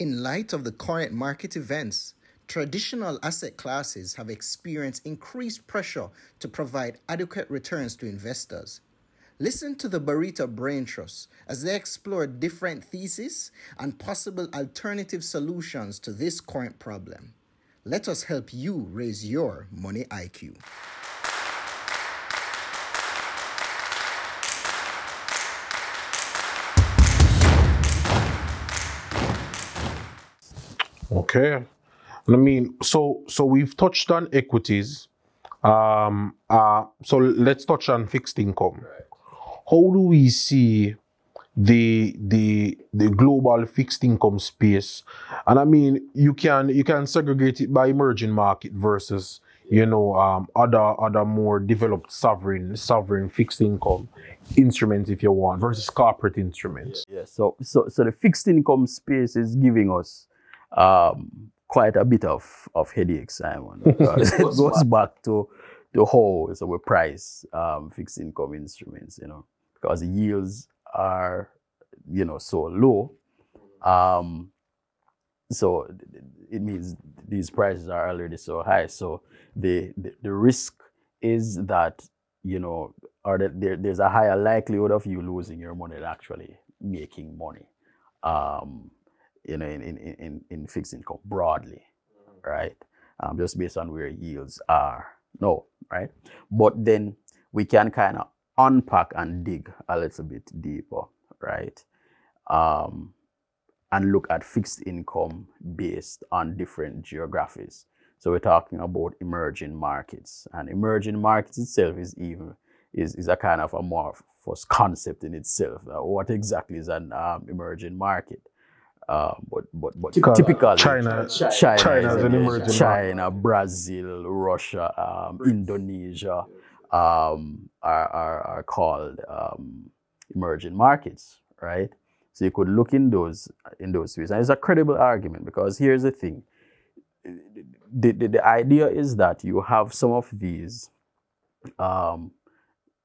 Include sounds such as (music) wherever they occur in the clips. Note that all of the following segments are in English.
In light of the current market events, traditional asset classes have experienced increased pressure to provide adequate returns to investors. Listen to the Barita Brain Trust as they explore different theses and possible alternative solutions to this current problem. Let us help you raise your money IQ. Okay. I mean, so so we've touched on equities. Um, uh, so let's touch on fixed income. How do we see the the the global fixed income space? And I mean, you can you can segregate it by emerging market versus you know um, other other more developed sovereign sovereign fixed income instruments if you want versus corporate instruments. Yeah, so so so the fixed income space is giving us um, quite a bit of, of headache, Simon. (laughs) because it goes back to the whole so we price um, fixed income instruments, you know, because the yields are, you know, so low. Um, so it means these prices are already so high. So the the, the risk is that you know, or that there, there's a higher likelihood of you losing your money than actually making money. Um, you know, in, in, in, in fixed income broadly, right? Um, just based on where yields are. No, right? But then we can kind of unpack and dig a little bit deeper, right? Um, and look at fixed income based on different geographies. So we're talking about emerging markets, and emerging markets itself is even is, is a kind of a amorphous concept in itself. Uh, what exactly is an um, emerging market? Uh, but but but Typical typically China- China, China. Is an is- emerging China, Brazil, Russia, um, Indonesia um, are, are are called um, emerging markets, right? So you could look in those in those ways, and it's a credible argument because here's the thing: the, the, the idea is that you have some of these um,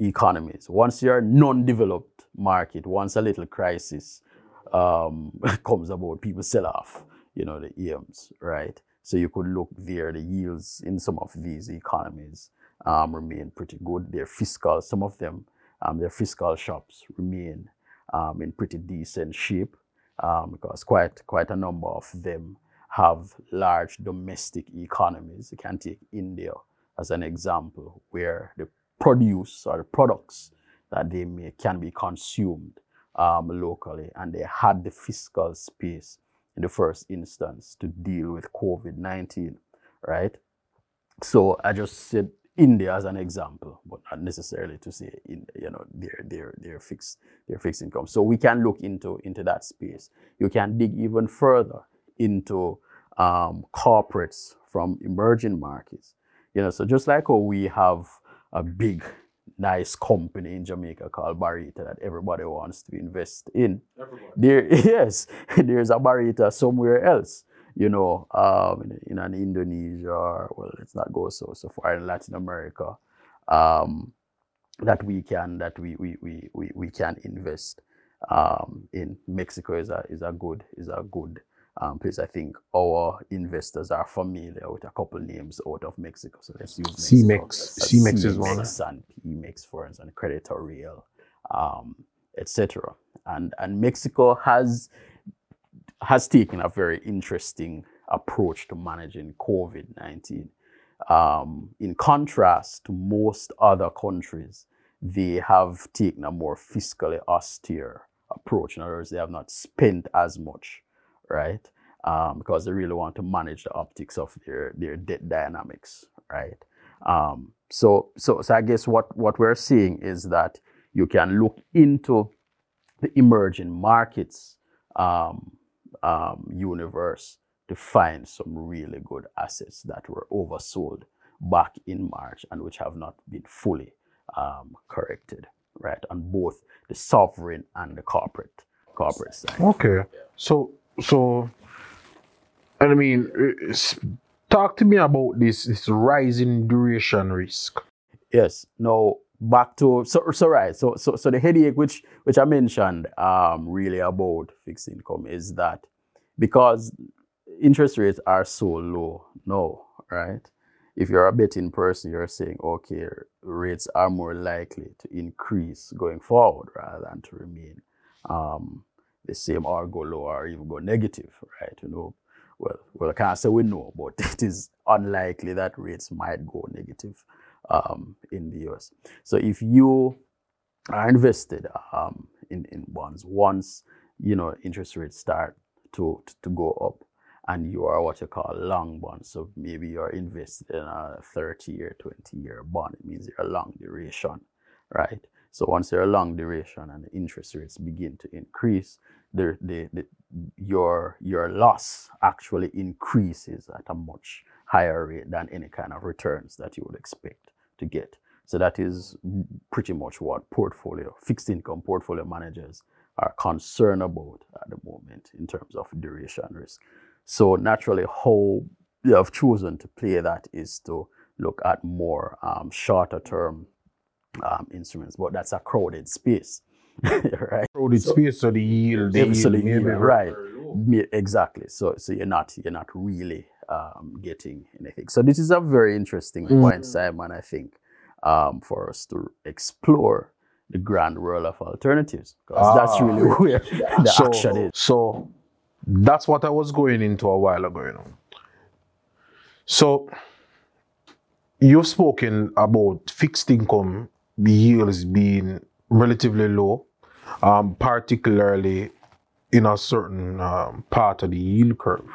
economies. Once you're a non-developed market, once a little crisis um, (laughs) comes about, people sell off, you know, the EMs, right? So you could look there, the yields in some of these economies um, remain pretty good. Their fiscal, some of them, um, their fiscal shops remain um, in pretty decent shape um, because quite quite a number of them have large domestic economies. You can take India as an example, where the produce or the products that they make can be consumed um, locally, and they had the fiscal space in the first instance to deal with COVID 19, right? So I just said India as an example, but not necessarily to say in you know their their their fixed their fixed income. So we can look into into that space. You can dig even further into um, corporates from emerging markets. You know, so just like how we have a big nice company in Jamaica called Barita that everybody wants to invest in. There, (laughs) yes, there's a Barita somewhere else. You know, um, in, in an Indonesia, or well, let's not go so so far in Latin America, um, that we can that we we, we, we, we can invest um, in. Mexico is a is a good is a good um, place. I think our investors are familiar with a couple names out of Mexico. So let's use Mexico. CEMEX. CEMEX is one. CEMEX and PEMEX, for instance, Crédito Real, um, etc. And and Mexico has has taken a very interesting approach to managing COVID nineteen. Um, in contrast to most other countries, they have taken a more fiscally austere approach. In other words, they have not spent as much, right? Um, because they really want to manage the optics of their, their debt dynamics, right? Um, so, so, so I guess what, what we're seeing is that you can look into the emerging markets um, um, universe to find some really good assets that were oversold back in March and which have not been fully um, corrected, right, on both the sovereign and the corporate corporate side. Okay. So so and I mean talk to me about this this rising duration risk. Yes. Now back to so so right. So so so the headache which which I mentioned um really about fixed income is that because interest rates are so low no, right? If you're a betting person, you're saying, okay, rates are more likely to increase going forward rather than to remain um, the same or go low or even go negative, right? You know, well, well, I can't say we know, but (laughs) it is unlikely that rates might go negative um, in the US. So if you are invested um, in, in bonds, once you know interest rates start to, to, to go up, and you are what you call long bond. So maybe you're invested in a 30 year, 20 year bond. It means you're a long duration, right? So once you're a long duration and the interest rates begin to increase, the, the, the, your, your loss actually increases at a much higher rate than any kind of returns that you would expect to get. So that is pretty much what portfolio, fixed income portfolio managers are concerned about at the moment in terms of duration risk. So naturally, how you have chosen to play that is to look at more um, shorter term um, instruments, but that's a crowded space, (laughs) right? Crowded so, space, so the yield, the so yield, yield right? Exactly. So so you're not you're not really um, getting anything. So this is a very interesting mm. point, Simon. I think um, for us to explore the grand world of alternatives because ah, that's really (laughs) where (laughs) the so, action is. So that's what I was going into a while ago, you know. So you've spoken about fixed income yields being relatively low, um, particularly in a certain um, part of the yield curve.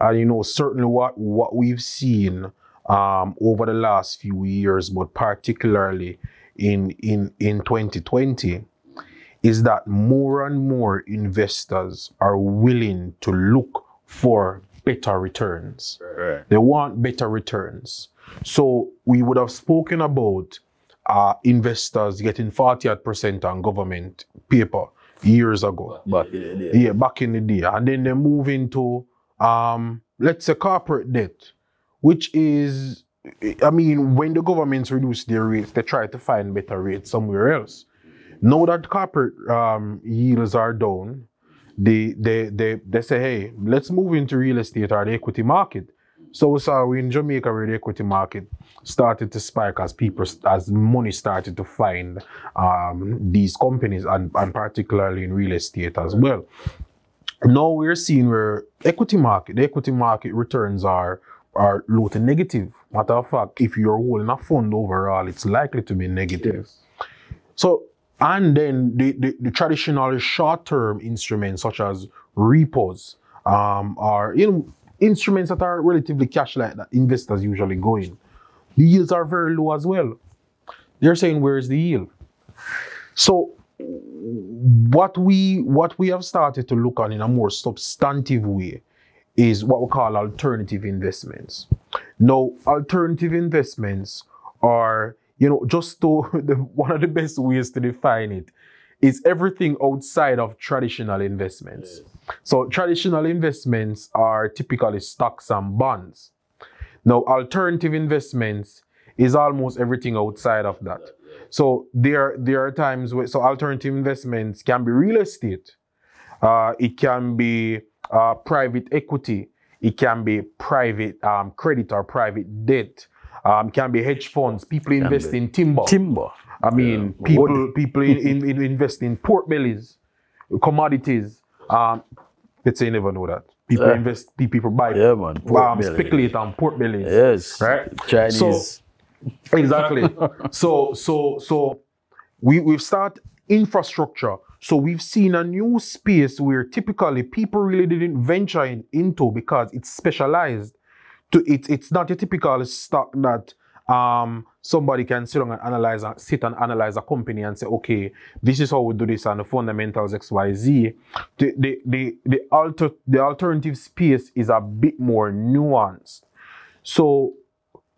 And you know, certainly what, what we've seen um, over the last few years, but particularly in, in, in 2020, is that more and more investors are willing to look for better returns. Right. They want better returns. So we would have spoken about uh, investors getting 48 percent on government paper years ago. Back in the day. Yeah, back in the day. And then they move into, um, let's say, corporate debt, which is, I mean, when the governments reduce their rates, they try to find better rates somewhere else. Now that corporate um, yields are down, they, they, they, they say, hey, let's move into real estate or the equity market. So we saw in Jamaica where the equity market started to spike as people, as money started to find um, these companies and, and particularly in real estate as well. Now we're seeing where equity market, the equity market returns are are low to negative. Matter of fact, if you're holding a fund overall, it's likely to be negative. Yes. So and then the, the, the traditional short-term instruments such as repos um, are you know instruments that are relatively cash-like that investors usually go in. The yields are very low as well. They're saying where's the yield? So what we what we have started to look on in a more substantive way is what we call alternative investments. Now, alternative investments are you know, just to (laughs) the, one of the best ways to define it is everything outside of traditional investments. Yes. So traditional investments are typically stocks and bonds. Now, alternative investments is almost everything outside of that. So there, there are times where so alternative investments can be real estate, uh, it can be uh, private equity, it can be private um, credit or private debt, um, can be hedge funds. People invest in timber. Timber. I mean, yeah. people Wood. (laughs) people in, in, invest in pork bellies, commodities. Um, let's say you never know that. People uh, invest. People buy. Yeah, man. Pork um, speculate on pork bellies. Yes. Right. Chinese. So, exactly. (laughs) so so so we we've started infrastructure. So we've seen a new space where typically people really didn't venture in, into because it's specialized to it, it's not your typical stock that um, somebody can sit and analyze sit and analyze a company and say, okay, this is how we do this and the fundamentals XYZ. The the the the alter the alternative space is a bit more nuanced. So,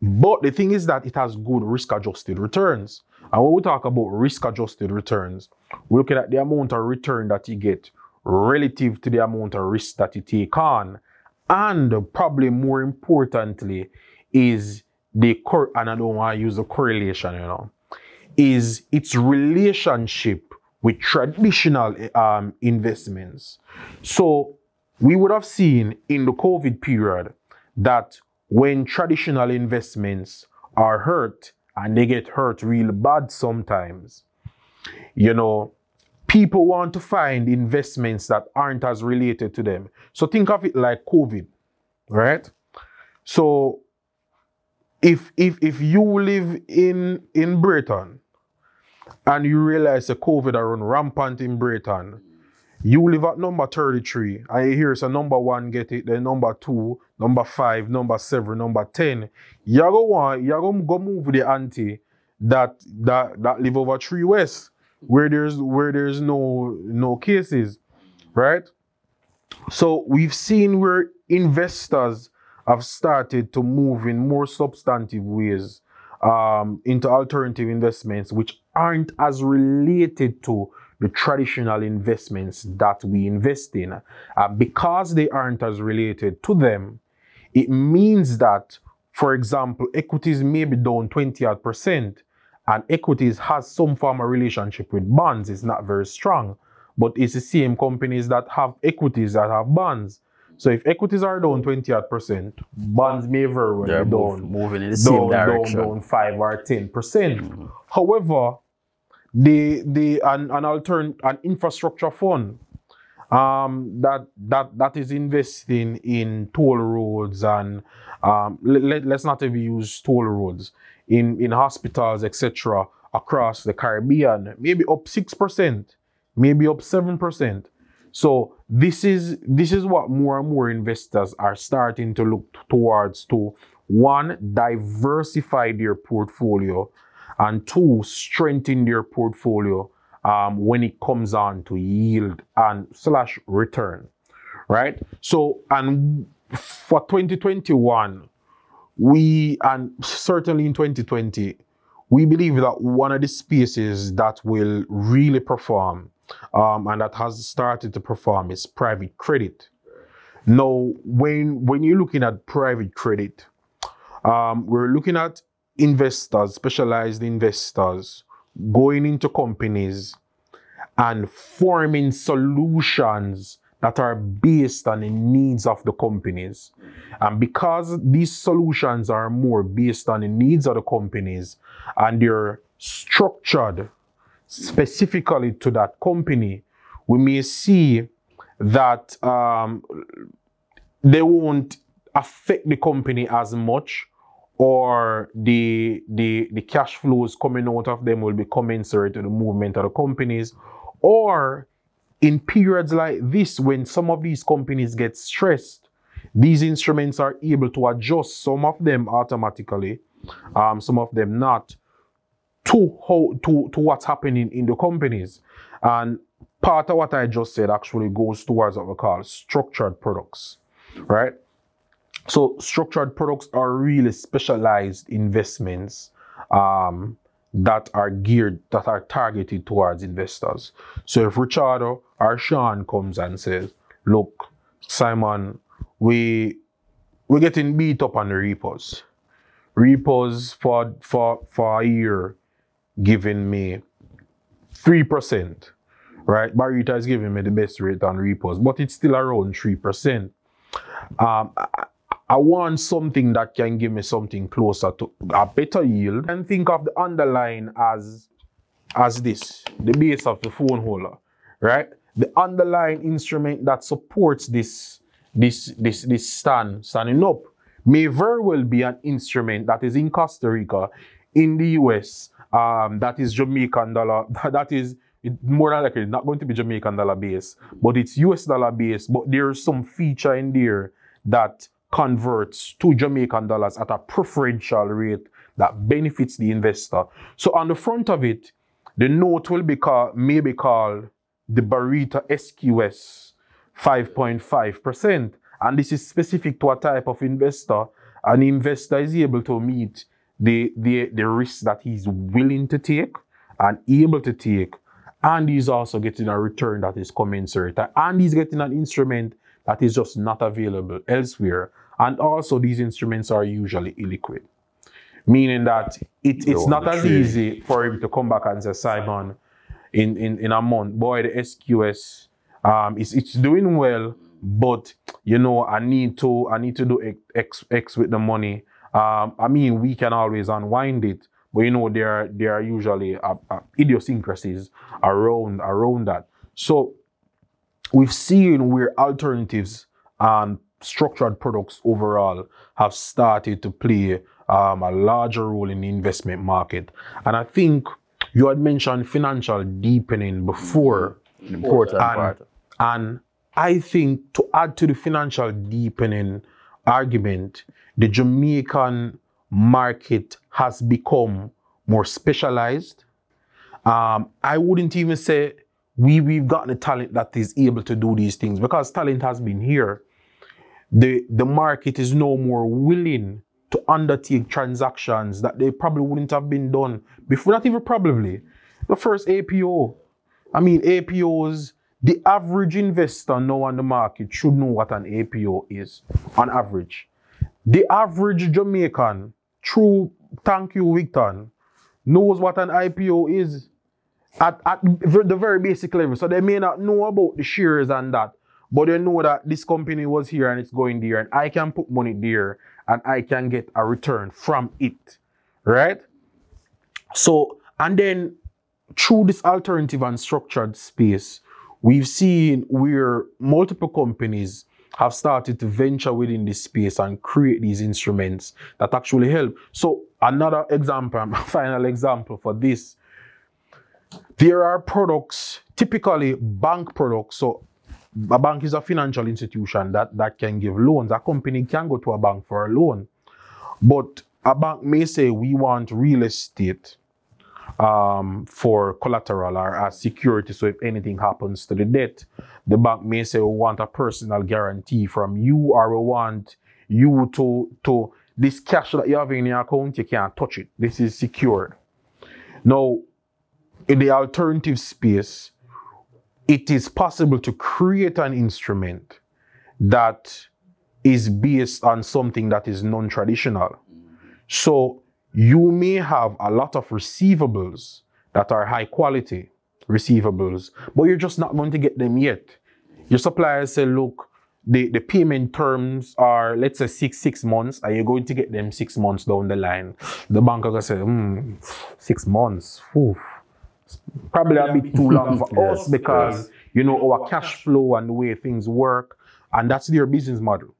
but the thing is that it has good risk-adjusted returns. And when we talk about risk-adjusted returns, we're looking at the amount of return that you get relative to the amount of risk that you take on and probably more importantly is the cor and I don't want to use the correlation, you know, is its relationship with traditional um, investments. So we would have seen in the COVID period that when traditional investments are hurt and they get hurt real bad sometimes, you know, people want to find investments that aren't as related to them. So think of it like COVID, right? So if if if you live in in Britain and you realize the COVID are rampant in Britain, you live at number 33 and you hear so number one get it, then number two, number five, number seven, number 10. You're gonna you're gonna go move the ante that that that live over three west where there's where there's no no cases, right? So we've seen where investors have started to move in more substantive ways um, into alternative investments, which aren't as related to the traditional investments that we invest in. Uh, because they aren't as related to them, it means that, for example, equities may be down 20 odd percent, and equities has some form of relationship with bonds. It's not very strong, but it's the same companies that have equities that have bonds. So if equities are down 20 odd percent, bonds may very well They're be down, moving in the down, same down, direction. down 5 or 10 percent. However, the the an, an altern an infrastructure fund um, that that that is investing in toll roads and um, let, let's not even use toll roads in in hospitals etc across the Caribbean maybe up six percent maybe up seven percent so this is this is what more and more investors are starting to look towards to one diversify their portfolio and two strengthen their portfolio um, when it comes on to yield and slash return right? So and for 2021 we and certainly in 2020 we believe that one of the spaces that will really perform um, and that has started to perform is private credit now when when you're looking at private credit um, we're looking at investors specialized investors going into companies and forming solutions that are based on the needs of the companies. And because these solutions are more based on the needs of the companies and they're structured specifically to that company, we may see that um, they won't affect the company as much or the, the the cash flows coming out of them will be commensurate to the movement of the companies. Or in periods like this when some of these companies get stressed these instruments are able to adjust. Some of them automatically um, some of them not to how to, to what's happening in the companies and part of what i just said actually goes towards what we call structured products right so structured products are really specialized investments um, that are geared, that are targeted towards investors. So if Richardo or Sean comes and says, "Look, Simon, we we're getting beat up on the repos. Repos for for for a year giving me three percent, right? Barita is giving me the best rate on repos, but it's still around three percent. Um, I, I want something that can give me something closer to a better yield and think of the underlying as as this, the base of the phone holder, right? The underlying instrument that supports this this this this stand standing up may very well be an instrument that is in Costa Rica, in the US, um, that is Jamaican dollar, (laughs) that is it, more than likely not going to be Jamaican dollar base, but it's US dollar base. But there's some feature in there that converts to Jamaican dollars at a preferential rate that benefits the investor. So on the front of it, the note will be called, may be called the Barita SQS 5.5%. And this is specific to a type of investor. An investor is able to meet the, the, the risk that he's willing to take and able to take. And he's also getting a return that is commensurate. And he's getting an instrument that is just not available elsewhere. And also, these instruments are usually illiquid, meaning that it, it's not as easy for him to come back and say, Simon, in, in, in a month, boy, the SQS um, is it's doing well, but you know, I need to I need to do X X with the money. Um, I mean, we can always unwind it, but you know, there are there are usually uh, uh, idiosyncrasies around around that. So we've seen where alternatives and structured products overall have started to play um, a larger role in the investment market. And I think you had mentioned financial deepening before. Important and, part. and I think to add to the financial deepening argument, the Jamaican market has become more specialized. Um, I wouldn't even say we, we've gotten a talent that is able to do these things because talent has been here. The, the market is no more willing to undertake transactions that they probably wouldn't have been done before, not even probably. The first IPO. I mean, IPOs, the average investor now on the market should know what an IPO is on average. The average Jamaican, true, thank you, Victor, knows what an IPO is at, at the very basic level. So they may not know about the shares and that, but they know that this company was here and it's going there, and I can put money there and I can get a return from it, right? So, and then through this alternative and structured space, we've seen where multiple companies have started to venture within this space and create these instruments that actually help. So, another example, (laughs) final example for this, there are products, typically bank products. So, a bank is a financial institution that, that can give loans. A company can go to a bank for a loan. But a bank may say, we want real estate um, for collateral or as security. So if anything happens to the debt, the bank may say, we want a personal guarantee from you or we want you to, to this cash that you have in your account, you can't touch it. This is secured. Now, in the alternative space, it is possible to create an instrument that is based on something that is non-traditional. So you may have a lot of receivables that are high quality receivables, but you're just not going to get them yet. Your suppliers say, look, the, the payment terms are, let's say, six, six months, and you're going to get them six months down the line. The bank are going to say, hmm, six months, Oof probably a bit too long for yes, us because yes. you know our cash flow and the way things work, and that's their business model.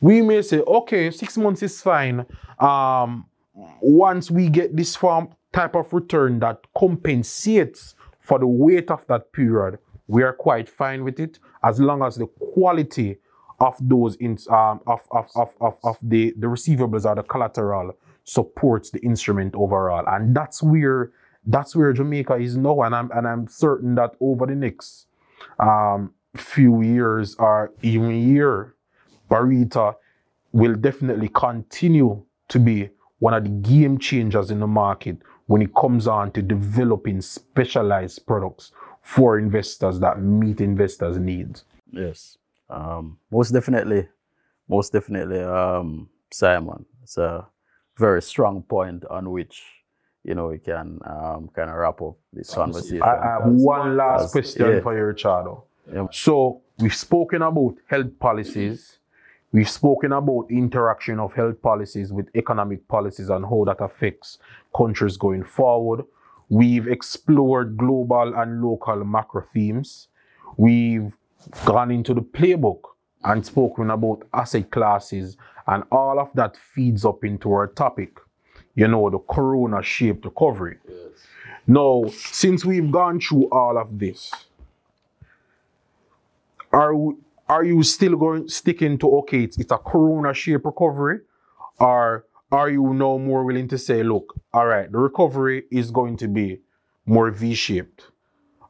We may say, okay, six months is fine. Um, once we get this form type of return that compensates for the weight of that period, we are quite fine with it as long as the quality of those in, um, of, of, of, of, of the, the receivables or the collateral supports the instrument overall. And that's where that's where Jamaica is now, and I'm and I'm certain that over the next um, few years or even year, Barita will definitely continue to be one of the game changers in the market when it comes on to developing specialized products for investors that meet investors' needs. Yes, um, most definitely, most definitely, um, Simon. It's a very strong point on which you know, we can um, kind of wrap up this conversation. I have one last question yeah. for you, Richardo. Yeah. So we've spoken about health policies. We've spoken about interaction of health policies with economic policies and how that affects countries going forward. We've explored global and local macro themes. We've gone into the playbook and spoken about asset classes, and all of that feeds up into our topic you know, the corona shaped recovery. Yes. Now, since we've gone through all of this, are are you still going sticking to okay, it's, it's a corona shape recovery? Or are you now more willing to say, look, all right, the recovery is going to be more V shaped?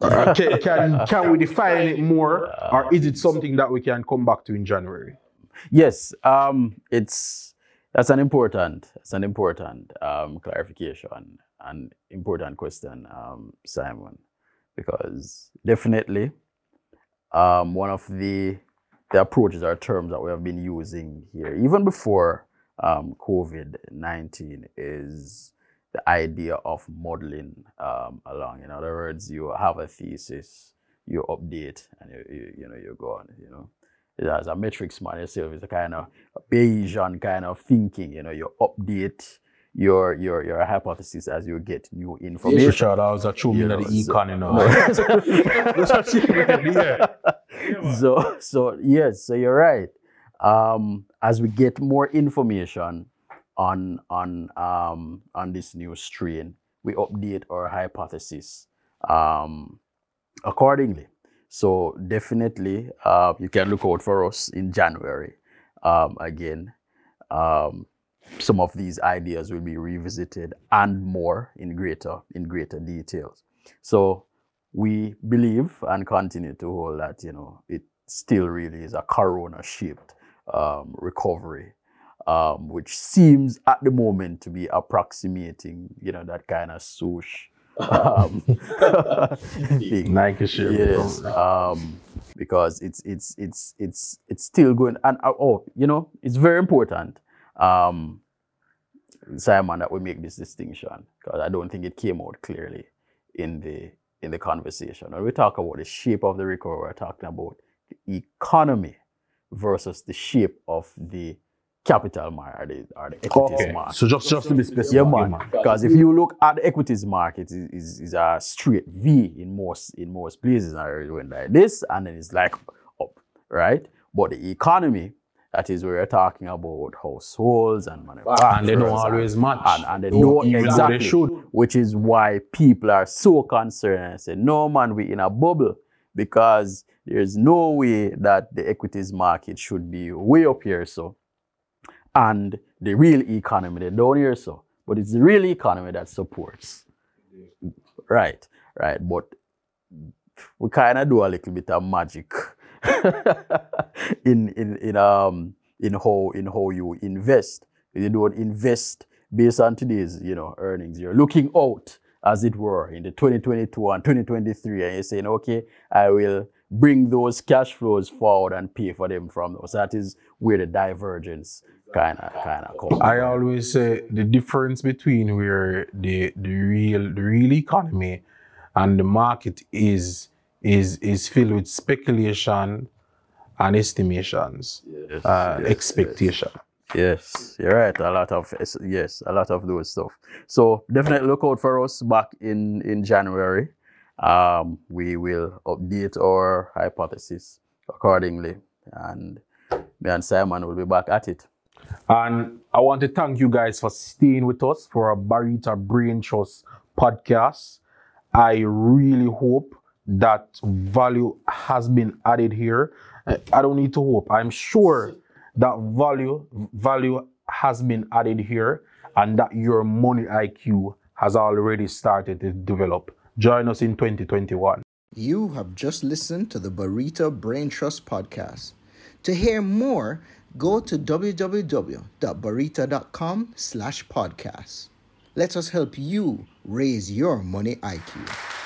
Uh, can, (laughs) can, can we define it more, or is it something that we can come back to in January? Yes, um, it's that's an important, that's an important um, clarification and important question, um, Simon, because definitely um, one of the the approaches or terms that we have been using here, even before um, COVID nineteen, is the idea of modeling um, along. In other words, you have a thesis, you update, and you, you, you know you go on. You know, as a metrics man yourself, it's a kind of Bayesian kind of thinking. You know, you update your your your hypothesis as you get new information. Richard, I was a true know, of the econ, you know. (laughs) That's what she yeah. So so yes, so you're right. Um, as we get more information on on um, on this new strain, we update our hypothesis um, accordingly. So definitely, uh, you can look out for us in January. Um, again, um, some of these ideas will be revisited and more in greater in greater details. So we believe and continue to hold that you know it still really is a corona shaped um, recovery um, which seems at the moment to be approximating you know that kind of swoosh um, (laughs) thing. Nike shit. yes um, because it's it's it's it's it's still going and uh, oh you know it's very important um, Simon that we make this distinction because I don't think it came out clearly in the in the conversation. When we talk about the shape of the recovery, we're talking about the economy versus the shape of the capital market or the, or the equities Okay, market. so just, just to be specific. Yeah, man. Because if you look at the equities market, is is is a straight V in most in most places. And it went like this, and then it's like up, right? But the economy, that is where we're talking about households and manufacturers. And they don't always match. and, and they even exactly, They should. which is why people are so concerned and say, no man, we in a bubble because there's no way that the equities market should be way up here so and the real economy they're down here so but it's the real economy that supports right right but we kind of do a little bit of magic (laughs) in in in um in how in how you invest. You don't invest based on today's you know earnings. You're looking out as it were in the 2022 and 2023 and you're saying okay i will bring those cash flows forward and pay for them from those. That is where the divergence kind of kind of comes I always say the difference between where the the real the real economy and the market is is is filled with speculation and estimations, Yes, uh, yes, expectation. Yes, you're right. A lot of yes, a lot of those stuff. So definitely look out for us back in in January. Um, we will update our hypothesis accordingly, and me and Simon will be back at it. And I want to thank you guys for staying with us for a Barita Brain Trust podcast. I really hope that value has been added here. I don't need to hope. I'm sure that value value has been added here and that your money IQ has already started to develop. Join us in 2021. You have just listened to the Barita Brain Trust podcast. To hear more, go to www.barita.com slash podcast. Let us help you raise your money IQ.